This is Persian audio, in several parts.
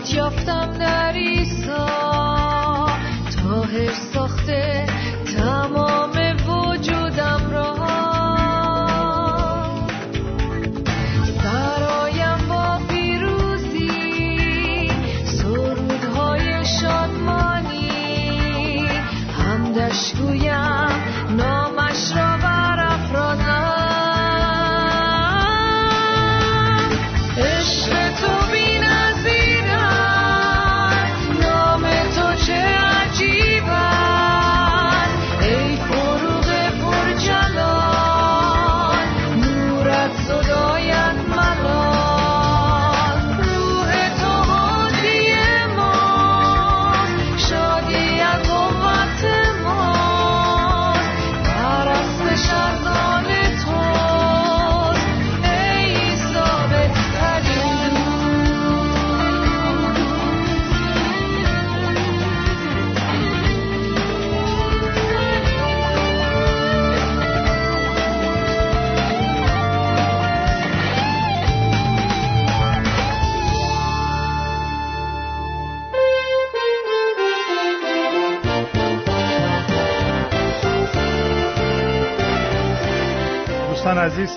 عزیز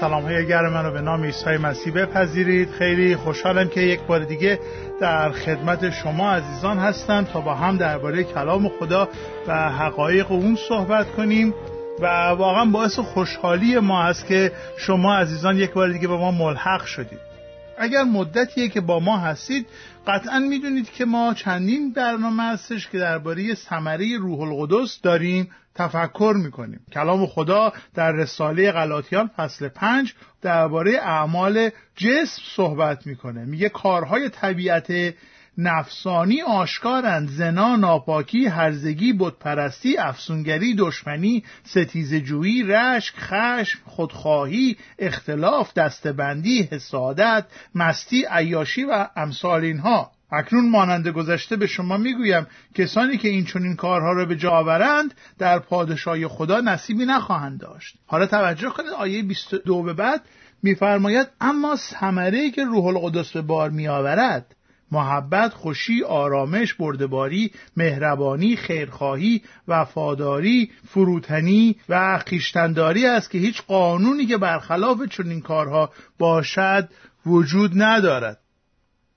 سلام های گرم من رو به نام عیسی مسیح بپذیرید. خیلی خوشحالم که یک بار دیگه در خدمت شما عزیزان هستم تا با هم درباره کلام خدا و حقایق اون صحبت کنیم و واقعا باعث خوشحالی ما هست که شما عزیزان یک بار دیگه به ما ملحق شدید. اگر مدتیه که با ما هستید قطعا می‌دونید که ما چندین برنامه هستش که درباره ثمره روح القدس داریم. تفکر می‌کنیم. کلام خدا در رساله غلاطیان فصل پنج درباره اعمال جسم صحبت می‌کنه. میگه کارهای طبیعت نفسانی آشکارند. زنا ناپاکی هرزگی بتپرستی افسونگری دشمنی ستیزجویی رشک خشم خودخواهی اختلاف دستبندی حسادت مستی عیاشی و امثال اینها. اکنون مانند گذشته به شما می‌گویم کسانی که این چنین کارها را به جا آورند در پادشاهی خدا نصیبی نخواهند داشت حالا توجه کنید آیه 22 به بعد میفرماید اما ثمره که روح القدس به بار میآورد محبت، خوشی، آرامش، بردباری، مهربانی، خیرخواهی، وفاداری، فروتنی و خیشتنداری است که هیچ قانونی که برخلاف چنین کارها باشد وجود ندارد.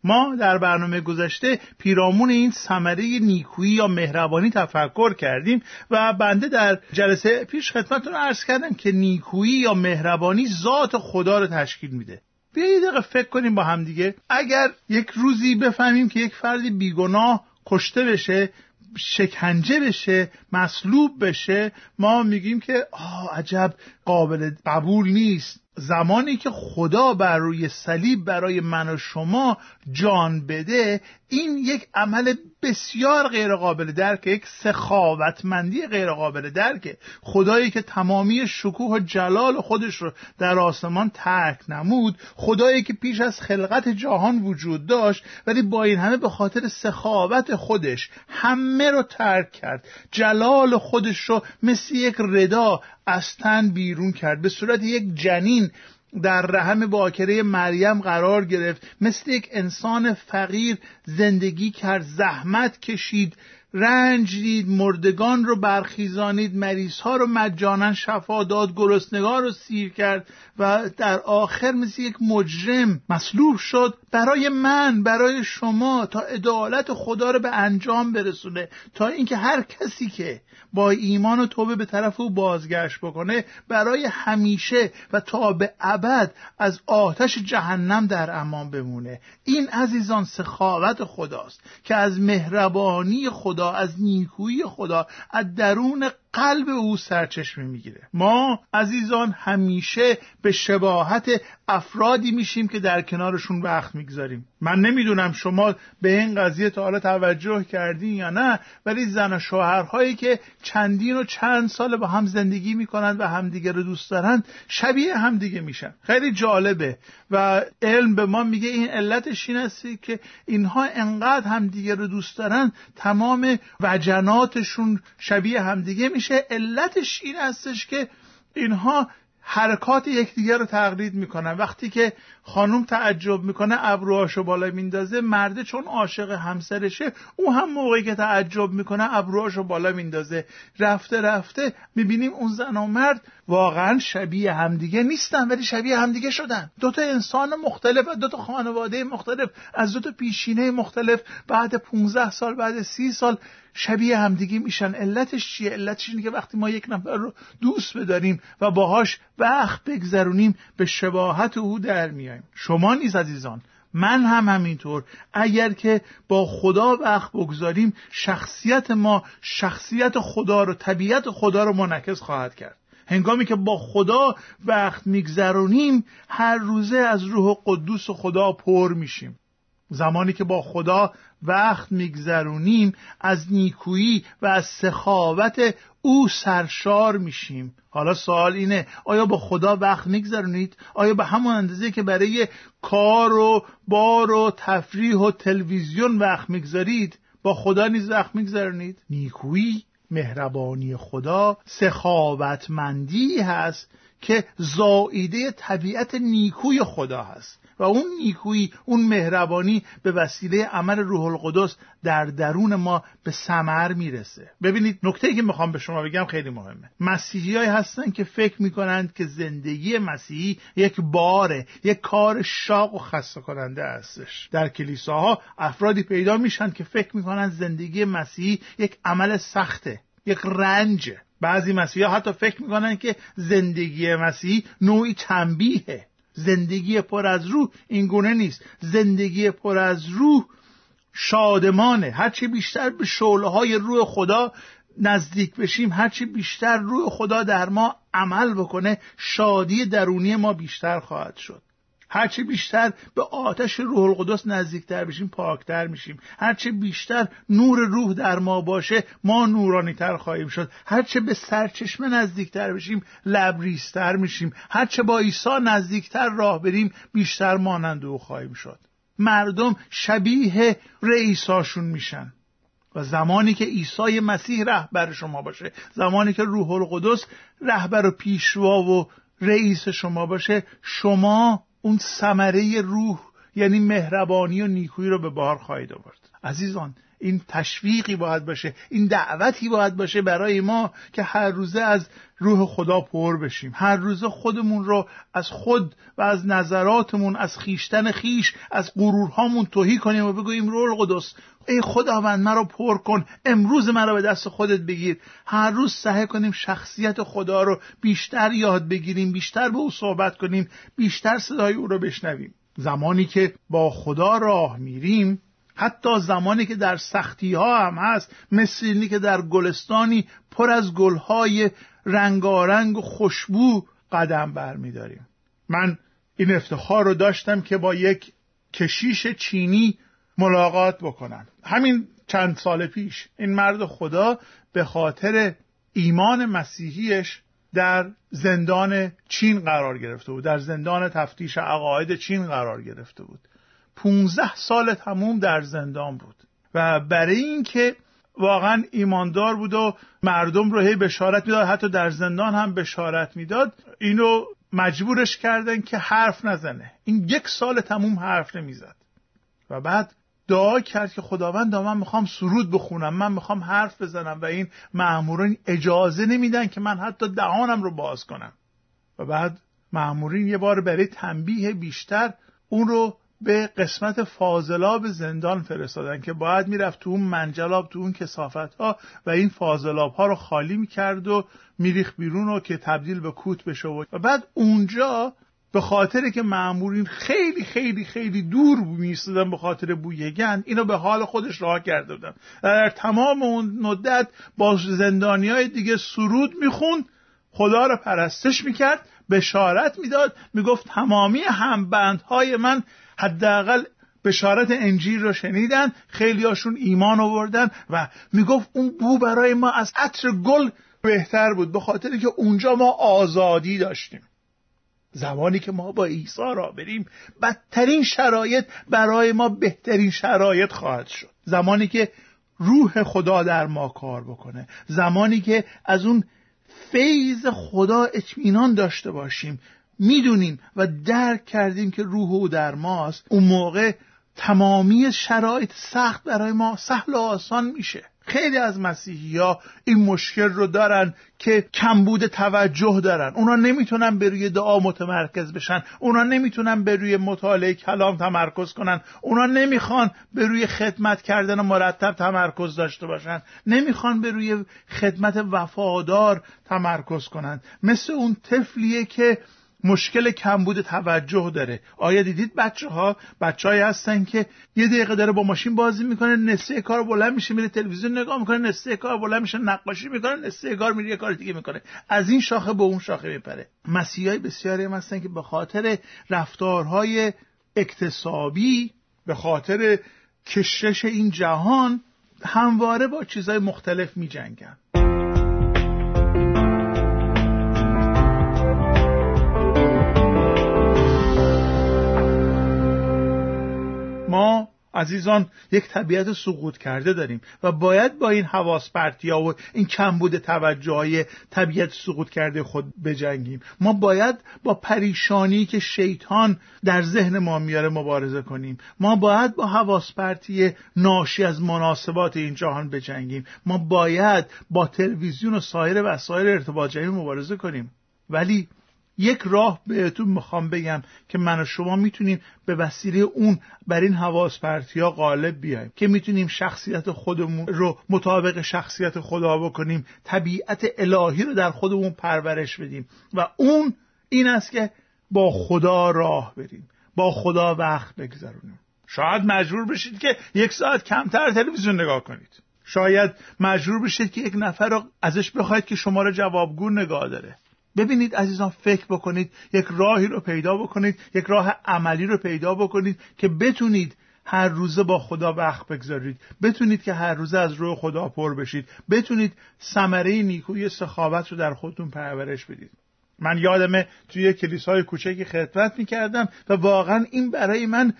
ما در برنامه گذشته پیرامون این ثمره نیکویی یا مهربانی تفکر کردیم و بنده در جلسه پیش خدمتتون عرض کردم که نیکویی یا مهربانی ذات خدا رو تشکیل میده. بیایید دقیقه فکر کنیم با هم دیگه. اگر یک روزی بفهمیم که یک فردی بیگناه کشته بشه شکنجه بشه مصلوب بشه ما میگیم که آه عجب قابل قبول نیست. زمانی که خدا بر روی صلیب برای من و شما جان بده این یک عمل بسیار غیرقابل درکه یک سخاوتمندی غیرقابل درکه خدایی که تمامی شکوه و جلال خودش رو در آسمان ترک نمود خدایی که پیش از خلقت جهان وجود داشت ولی با این همه به خاطر سخاوت خودش همه رو ترک کرد. جلال خودش رو مثل یک ردا از تن بیرون کرد. به صورت یک جنین در رحم باکره مریم قرار گرفت. مثل یک انسان فقیر زندگی کرد زحمت کشید. رنج دید مردگان رو برخیزانید مریض ها رو مجانا شفا داد گرسنگان رو سیر کرد و در آخر مثل یک مجرم مصلوب شد. برای من برای شما تا عدالت خدا رو به انجام برسونه تا اینکه هر کسی که با ایمان و توبه به طرف او بازگشت بکنه برای همیشه و تا به ابد از آتش جهنم در امان بمونه. این عزیزان سخاوت خداست که از مهربانی خدا از نیکویی خدا از درون قلب او سرچشمه می‌گیره. ما عزیزان همیشه به شباهت افرادی میشیم که در کنارشون وقت می‌گذاریم. من نمی‌دونم شما به این قضیه تا حالا توجه کردین یا نه ولی زن و شوهرهایی که چندین و چند سال با هم زندگی می‌کنند و همدیگه رو دوست دارن شبیه همدیگه میشن. خیلی جالبه و علم به ما میگه این علتش این است که اینها انقدر همدیگه رو دوست دارن تمام وجناتشون شبیه همدیگه میشه علتش این هستش که اینها حرکات یکدیگر رو تقلید می‌کنن وقتی که خانم تعجب می‌کنه ابروهاشو بالا میندازه مرده چون عاشق همسرشه او هم موقعی که تعجب می‌کنه ابروهاشو بالا میندازه. رفته رفته می‌بینیم اون زن و مرد واقعا شبیه همدیگه نیستن ولی شبیه همدیگه شدن. دوتا انسان مختلف و دوتا خانواده مختلف از دوتا پیشینه مختلف بعد 15 سال بعد سی سال شبیه همدیگه میشن. علتش چیه؟ علتش اینه که وقتی ما یک نفر رو دوست بداریم و باهاش وقت بگذرونیم به شباهت او در میایم. شما نیز عزیزان من هم همینطور. اگر که با خدا وقت بگذاریم شخصیت ما شخصیت خدا رو طبیعت خدا رو منعکس خواهد کرد. هنگامی که با خدا وقت میگذرونیم هر روزه از روح قدوس خدا پر میشیم. زمانی که با خدا وقت میگذرونیم از نیکویی و از سخاوت او سرشار میشیم. حالا سوال اینه آیا با خدا وقت میگذرونید؟ آیا به همون اندازه که برای کار و بار و تفریح و تلویزیون وقت می‌گذارید با خدا نیز وقت میگذرونید؟ نیکویی مهربانی خدا سخاوتمندی هست که زائیده طبیعت نیکوی خدا هست. و اون نیکویی اون مهربانی به وسیله عمل روح القدس در درون ما به ثمر می‌رسه. ببینید نکته که می‌خوام به شما بگم خیلی مهمه. مسیحی های هستن که فکر می‌کنند که زندگی مسیحی یک باره یک کار شاق و خسته کننده هستش. در کلیساها افرادی پیدا میشن که فکر می‌کنند زندگی مسیحی یک عمل سخته یک رنجه. بعضی مسیحی حتی فکر می‌کنن که زندگی مسیحی نوعی تنبیهه. زندگی پر از روح این گونه نیست. زندگی پر از روح شادمانه. هرچی بیشتر به شعله های روح خدا نزدیک بشیم هرچی بیشتر روح خدا در ما عمل بکنه شادی درونی ما بیشتر خواهد شد. هرچه بیشتر به آتش روح القدس نزدیکتر بشیم پاکتر میشیم. هرچه بیشتر نور روح در ما باشه ما نورانیتر خواهیم شد. هرچه به سرچشمه نزدیکتر بشیم لبریزتر میشیم. هرچه با عیسی نزدیکتر راه بریم بیشتر مانند او خواهیم شد. مردم شبیه رئیساشون میشن. و زمانی که عیسی مسیح رهبر شما باشه زمانی که روح القدس رهبر و پیشوا و رئیس شما باشه شما اون ثمره روح یعنی مهربانی و نیکویی رو به بار خواهید آورد. عزیزان این تشویقی باید باشه این دعوتی باید باشه برای ما که هر روزه از روح خدا پر بشیم. هر روزه خودمون رو از خود و از نظراتمون از خیشتن خیش از غرورهامون توهی کنیم و بگوییم روح القدس ای خداوند مرا پر کن امروز مرا به دست خودت بگیر. هر روز سعی کنیم شخصیت خدا رو بیشتر یاد بگیریم بیشتر به او صحبت کنیم بیشتر صدای او رو بشنویم. زمانی که با خدا راه میریم حتی زمانی که در سختی ها هم هست مثل اینی که در گلستانی پر از گلهای رنگارنگ و خوشبو قدم برمیداریم. من این افتخار رو داشتم که با یک کشیش چینی ملاقات بکنم. همین چند سال پیش این مرد خدا به خاطر ایمان مسیحیش در زندان چین قرار گرفته بود. در زندان تفتیش عقاید چین قرار گرفته بود. 15 سال تموم در زندان بود. و برای اینکه واقعا ایماندار بود و مردم رو هی بشارت می‌داد حتی در زندان هم بشارت می‌داد اینو مجبورش کردن که حرف نزنه. این یک سال تموم حرف نمی‌زد. و بعد دعا کرد که خداوند من می‌خوام سرود بخونم من می‌خوام حرف بزنم و این مأمورین اجازه نمیدن که من حتی دهانم رو باز کنم. و بعد مأمورین یه بار برای تنبیه بیشتر اون رو به قسمت فاضلاب زندان فرستادن که باید می‌رفت تو اون منجلاب تو اون کسافت ها و این فاضلاب ها رو خالی می‌کرد و میریخ بیرون و که تبدیل به کوت بشه و بعد اونجا به خاطر که معمورین خیلی خیلی خیلی دور میستدن به خاطر بوی گند اینو به حال خودش راه کرده بودن. در تمام اون مدت با زندانی های دیگه سرود می‌خوند خدا رو پرستش می‌کرد بشارت می‌داد می‌گفت تمامی همبندهای من حداقل بشارت انجیل رو شنیدن خیلی هاشون ایمان آوردن و می‌گفت اون بو برای ما از عطر گل بهتر بود به خاطر که اونجا ما آزادی داشتیم. زمانی که ما با عیسی را بریم بدترین شرایط برای ما بهترین شرایط خواهد شد. زمانی که روح خدا در ما کار بکنه. زمانی که از اون فیض خدا اطمینان داشته باشیم. می‌دونیم و درک کردیم که روح او در ماست. اون موقع تمامی شرایط سخت برای ما سهل و آسان میشه. خیلی از مسیحی ها این مشکل رو دارن که کمبود توجه دارن. اونا نمی‌تونن به روی دعا متمرکز بشن. اونا نمی‌تونن به روی مطالعه کلام تمرکز کنن. اونا نمی‌خوان به روی خدمت کردن مرتب تمرکز داشته باشن. نمی‌خوان به روی خدمت وفادار تمرکز کنن. مثل اون طفلیه که مشکل کمبود توجه داره. آیا دیدید بچه ها بچه های هستن که یه دقیقه داره با ماشین بازی می‌کنه نصفه کار بلند میشه میره تلویزیون نگاه می‌کنه نصفه کار بلند میشه نقاشی می‌کنه نصفه کار میره یه کار دیگه می‌کنه. از این شاخه به اون شاخه میپره. مسیحای بسیاری هم هستن که به خاطر رفتارهای اکتسابی به خاطر کشش این جهان همواره با چیزهای مختلف میجنگن. عزیزان یک طبیعت سقوط کرده داریم و باید با این حواس ها و این کمبود توجه های طبیعت سقوط کرده خود بجنگیم. ما باید با پریشانی که شیطان در ذهن ما میاره مبارزه کنیم. ما باید با حواس پرتی ناشی از مناسبات این جهان بجنگیم. ما باید با تلویزیون و سایر وسایل ارتباط جمعی مبارزه کنیم. ولی یک راه بهتون می‌خوام بگم که من و شما می‌تونیم به وسیله اون بر این حواس پرتی ها غالب بیایم که می‌تونیم شخصیت خودمون رو مطابق شخصیت خدا بکنیم طبیعت الهی رو در خودمون پرورش بدیم و اون این است که با خدا راه بریم با خدا وقت بگذرونیم. شاید مجبور بشید که یک ساعت کمتر تلویزیون نگاه کنید. شاید مجبور بشید که یک نفر رو ازش بخواید که شما رو جوابگو نگاه داره. ببینید عزیزان فکر بکنید یک راهی رو پیدا بکنید یک راه عملی رو پیدا بکنید که بتونید هر روزه با خدا وقت بگذارید. بتونید که هر روزه از روح خدا پر بشید. بتونید ثمره نیکوی سخاوت رو در خودتون پرورش بدید. من یادمه توی کلیسای کوچکی خدمت می‌کردم و واقعا این برای من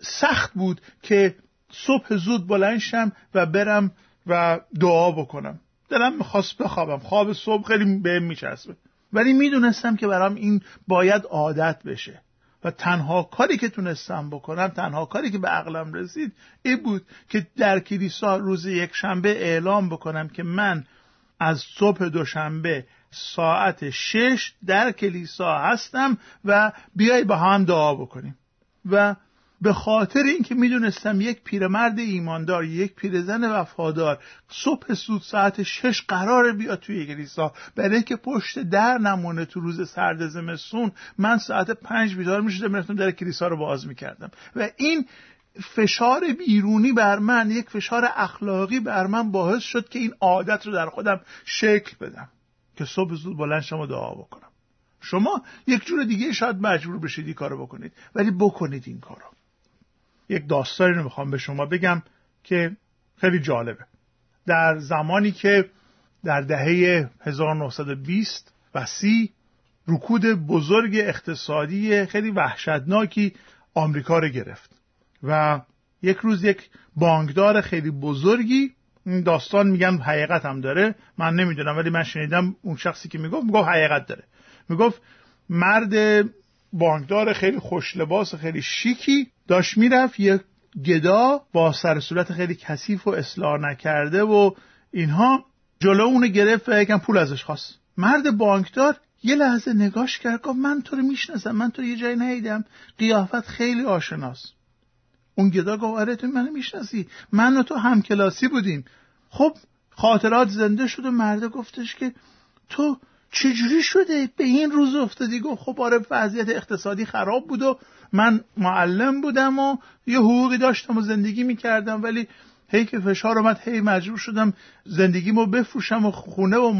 سخت بود که صبح زود بلند شم و برم و دعا بکنم. دلم می‌خواست بخوابم. خواب صبح خیلی بهم میچسبه. ولی می‌دونستم که برام این باید عادت بشه. و تنها کاری که تونستم بکنم تنها کاری که به عقلم رسید این بود که در کلیسا روز یک شنبه اعلام بکنم که من از صبح دوشنبه ساعت شش در کلیسا هستم و بیای با هم دعا بکنیم. و به خاطر اینکه می‌دونستم یک پیرمرد ایماندار یک پیرزن وفادار صبح سود ساعت شش قرار بیاد توی کلیسا. برای اینکه پشت در نمونه تو روز سرد زمستون من ساعت پنج بیدار می‌شدم می‌رفتم در کلیسا رو باز می‌کردم. و این فشار بیرونی بر من یک فشار اخلاقی بر من باعث شد که این عادت رو در خودم شکل بدم. که صبح زود بلند شما دعا بکنم. شما یک جور دیگه شاید مجبور بشید این کارو بکنید. ولی بکنید این کارو. یک داستانی رو می‌خوام به شما بگم که خیلی جالبه. در زمانی که در دهه 1920 و سی رکود بزرگ اقتصادی خیلی وحشتناکی آمریکا رو گرفت و یک روز یک بانکدار خیلی بزرگی این داستان میگن حقیقت هم داره من نمی‌دونم ولی من شنیدم اون شخصی که می‌گفت می‌گفت حقیقت داره. می‌گفت مرد بانکدار خیلی خوش لباس خیلی شیکی داشت می‌رفت یه گدا با سر صورت خیلی کثیف و اصلاح نکرده و اینها جلو اونو گرفت و یکم پول ازش خواست. مرد بانکدار یه لحظه نگاش کرد گفت من تو رو می‌شناسم من تو یه جایی ندیدم. قیافت خیلی آشناست اون گدا گفت آره تو منو می‌شناسی من و تو همکلاسی بودیم. خب خاطرات زنده شد و مرده گفتش که تو چجوری شده؟ به این روز افتادی؟ گفت خب آره وضعیت اقتصادی خراب بود و من معلم بودم و یه حقوقی داشتم و زندگی می‌کردم ولی هی که فشار اومد هی مجبور شدم زندگیمو بفروشم و خونه و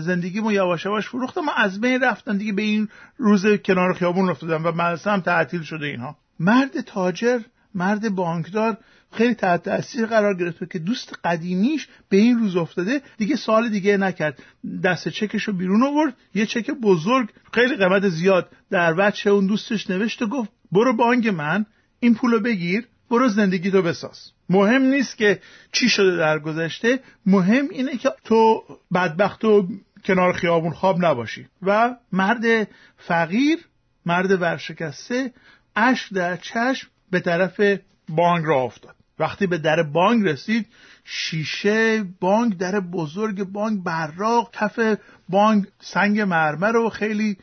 زندگیمو یواش یواش فروختم و از بین رفتم دیگه به این روز کنار خیابون افتادم و مدرسه هم تعطیل شده اینها. مرد تاجر مرد بانکدار خیلی تحت تاثیر قرار گرفته که دوست قدیمیش به این روز افتاده دیگه سال دیگه نکرد. دست چکش رو بیرون آورد یه چک بزرگ خیلی قیمت زیاد. در بچه اون دوستش نوشت و گفت برو بانک من این پولو بگیر برو زندگی تو بساز. مهم نیست که چی شده در گذشته مهم اینه که تو بدبخت و کنار خیابون خواب نباشی. و مرد فقیر مرد ورشکسته اش در چشم به طرف بانک را افتاد. وقتی به در بانک رسید شیشه بانک در بزرگ بانک براق کف بانک سنگ مرمر و خیلی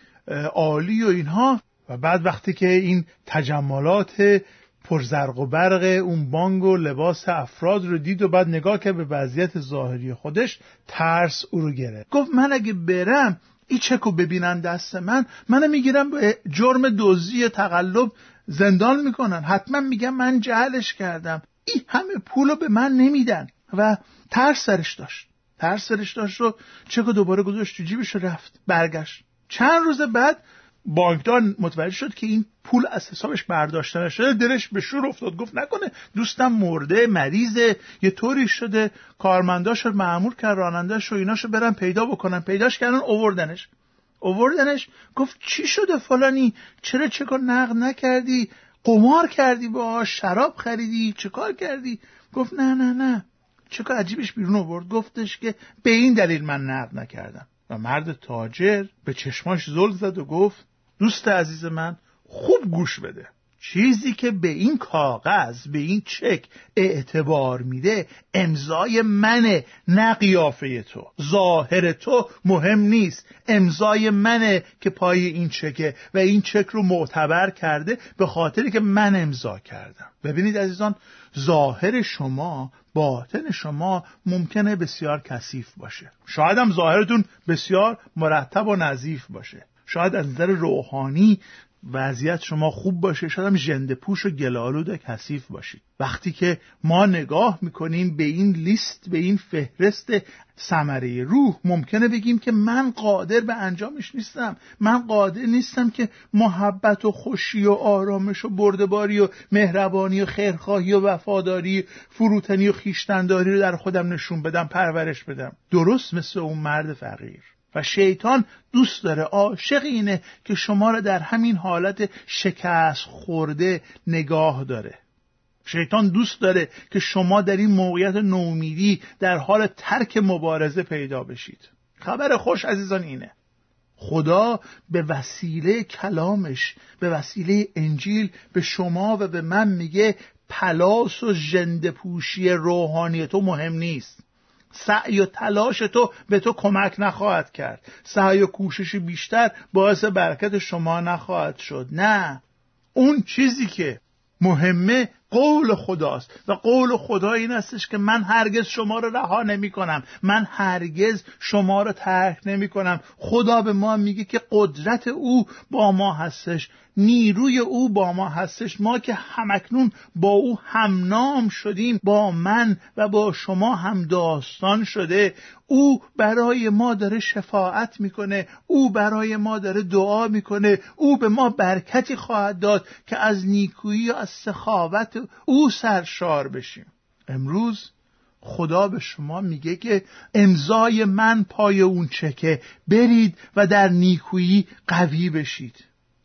عالی و اینها. و بعد وقتی که این تجملات پرزرق و برق اون بانگ و لباس افراد رو دید و بعد نگاه که به وضعیت ظاهری خودش ترس او رو گرفت. گفت من اگه برم این چکو ببینن دست من؟ منو می‌گیرم به جرم دزدی تقلب زندان می‌کنن. حتما میگم من جهلش کردم. این همه پولو به من نمیدن. و ترس سرش داشت. ترس سرش داشت و چکو دوباره گذاشت تو جیبش رفت. برگشت. چند روز بعد بانکدار متوجه شد که این پول از حسابش برداشته نشده دلش به شور افتاد. گفت نکنه دوستم مرده مریضه یه طوری شده. کارمنداش رو معمول کرد رانندهش و ایناشو برن پیدا بکنن. پیداش کردن اووردنش. اووردنش. گفت چی شده فلانی؟ چرا چکار نقد نکردی؟ قمار کردی با شراب خریدی؟ چه کار کردی؟ گفت نه نه نه. چه عجیبش بیرون آورد. گفتش که به این دلیل من نقد نکردم. و مرد تاجر به چشماش زل زد و گفت دوست عزیز من خوب گوش بده. چیزی که به این کاغذ به این چک اعتبار میده امضای منه نه قیافه تو. ظاهر تو مهم نیست. امضای منه که پای این چکه و این چک رو معتبر کرده به خاطری که من امضا کردم. ببینید عزیزان ظاهر شما باطن شما ممکنه بسیار کثیف باشه. شاید هم ظاهرتون بسیار مرتب و نظیف باشه. شاید از نظر روحانی وضعیت شما خوب باشه شاید هم جنده پوش و گلالود و کثیف باشید. وقتی که ما نگاه می‌کنیم به این لیست به این فهرست ثمره روح ممکنه بگیم که من قادر به انجامش نیستم. من قادر نیستم که محبت و خوشی و آرامش و بردباری و مهربانی و خیرخواهی و وفاداری فروتنی و خیشتنداری رو در خودم نشون بدم پرورش بدم. درست مثل اون مرد فقیر. و شیطان دوست داره عاشق اینه که شما را در همین حالت شکست خورده نگاه داره. شیطان دوست داره که شما در این موقعیت نومیدی در حال ترک مبارزه پیدا بشید. خبر خوش عزیزان اینه. خدا به وسیله کلامش به وسیله انجیل به شما و به من میگه پلاس و پوشی روحانی تو مهم نیست. سعی و تلاش تو به تو کمک نخواهد کرد. سعی و کوشش بیشتر باعث برکت شما نخواهد شد. نه. اون چیزی که مهمه قول خداست و قول خدا این استش که من هرگز شما رو رها نمی کنم من هرگز شما رو ترک نمی کنم خدا به ما میگه که قدرت او با ما هستش. نیروی او با ما هستش. ما که همکنون با او همنام شدیم با من و با شما هم داستان شده. او برای ما داره شفاعت می‌کنه او برای ما داره دعا می‌کنه. او به ما برکتی خواهد داد که از نیکویی و از سخاوت او سرشار بشیم. امروز خدا به شما میگه که امضای من پای اون چکه برید و در نیکویی قوی بشید.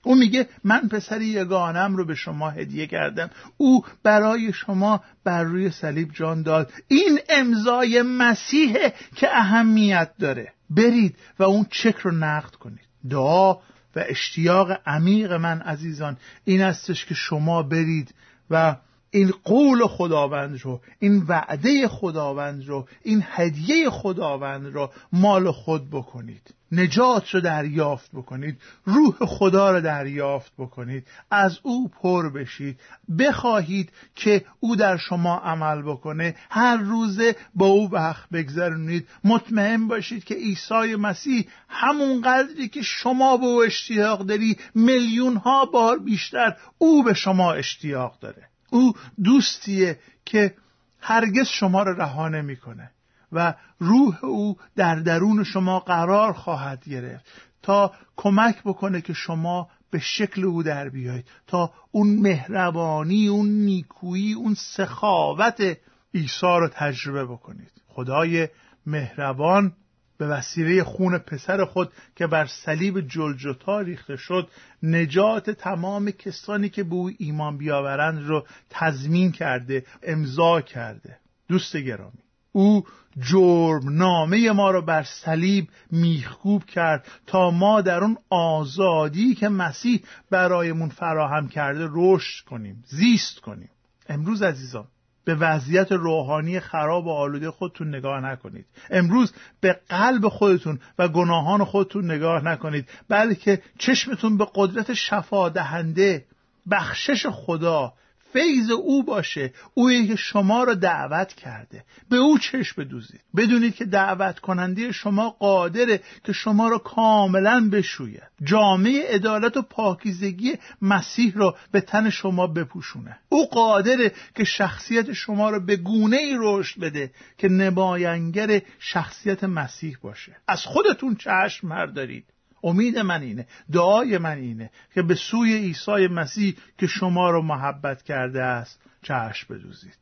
او میگه من پسر یگانم رو به شما هدیه کردم. او برای شما بر روی صلیب جان داد. این امضای مسیحه که اهمیت داره. برید و اون چک رو نقد کنید. دعا و اشتیاق عمیق من عزیزان این استش که شما برید و این قول خداوند رو این وعده خداوند رو این هدیه خداوند رو مال خود بکنید. نجات رو دریافت بکنید روح خدا رو دریافت بکنید از او پر بشید. بخواهید که او در شما عمل بکنه هر روزه با او وقت بگذرونید. مطمئن باشید که عیسی مسیح همون قدری که شما به او اشتیاق داری میلیون ها بار بیشتر او به شما اشتیاق داره. او دوستیه که هرگز شما را رها نمی‌کنه. و روح او در درون شما قرار خواهد گرفت تا کمک بکنه که شما به شکل او در بیایید تا اون مهربانی اون نیکویی اون سخاوت عیسی رو تجربه بکنید. خدای مهربان به وسیله خون پسر خود که بر صلیب جلجتا ریخته شد نجات تمام کسانی که به او ایمان بیاورند رو تضمین کرده امضا کرده. دوست گرامی او جرم نامه ما را بر صلیب میخکوب کرد تا ما در اون آزادی که مسیح برایمون فراهم کرده رشد کنیم زیست کنیم. امروز عزیزان به وضعیت روحانی خراب و آلوده خودتون نگاه نکنید. امروز به قلب خودتون و گناهان خودتون نگاه نکنید بلکه چشمتون به قدرت شفا دهنده بخشش خدا فیض او باشه. اویی که شما را دعوت کرده. به او چشم بدوزید. بدونید که دعوت کننده شما قادره که شما را کاملا بشوید. جامعه عدالت و پاکیزگی مسیح را به تن شما بپوشونه. او قادره که شخصیت شما را به گونه ای رشد بده که نماینگر شخصیت مسیح باشه. از خودتون چشم مردارید امید من اینه دعای من اینه که به سوی عیسی مسیح که شما رو محبت کرده است چشم بدوزید.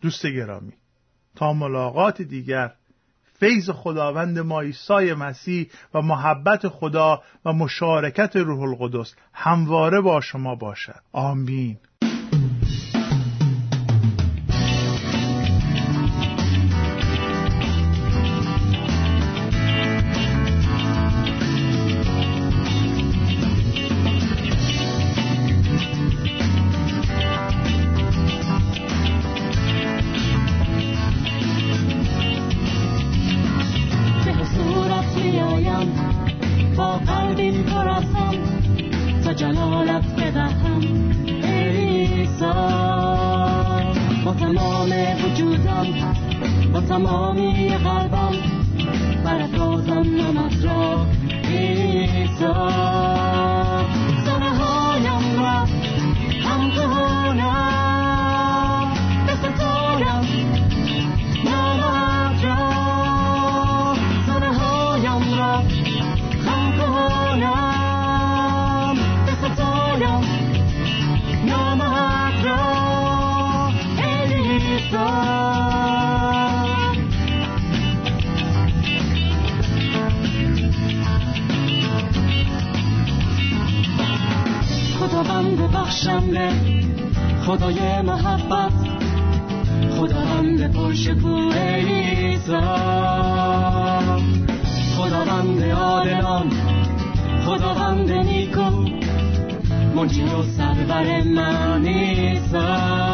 دوست گرامی تا ملاقات دیگر فیض خداوند ما عیسی مسیح و محبت خدا و مشارکت روح القدس همواره با شما باشد. آمین. خدای محبت خداوند پرشکوه ایسا خداوند عادلان خداوند نیکو منجی و سرور من ایسا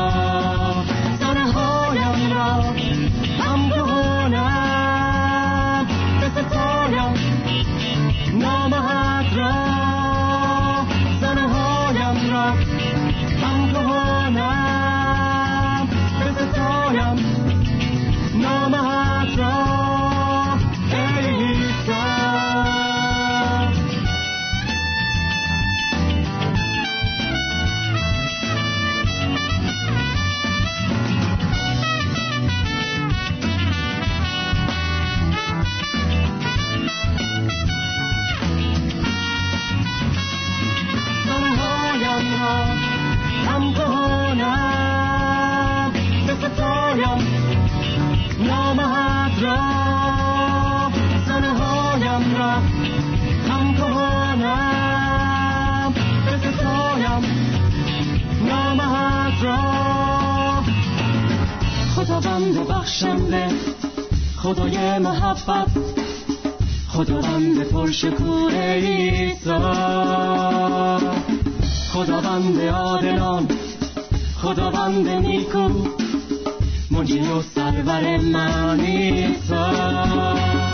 خدای محبت. خداوند پرشکوه ایسا خداوند عادلان. خداوند نیکو. منجی و سرور من ایسا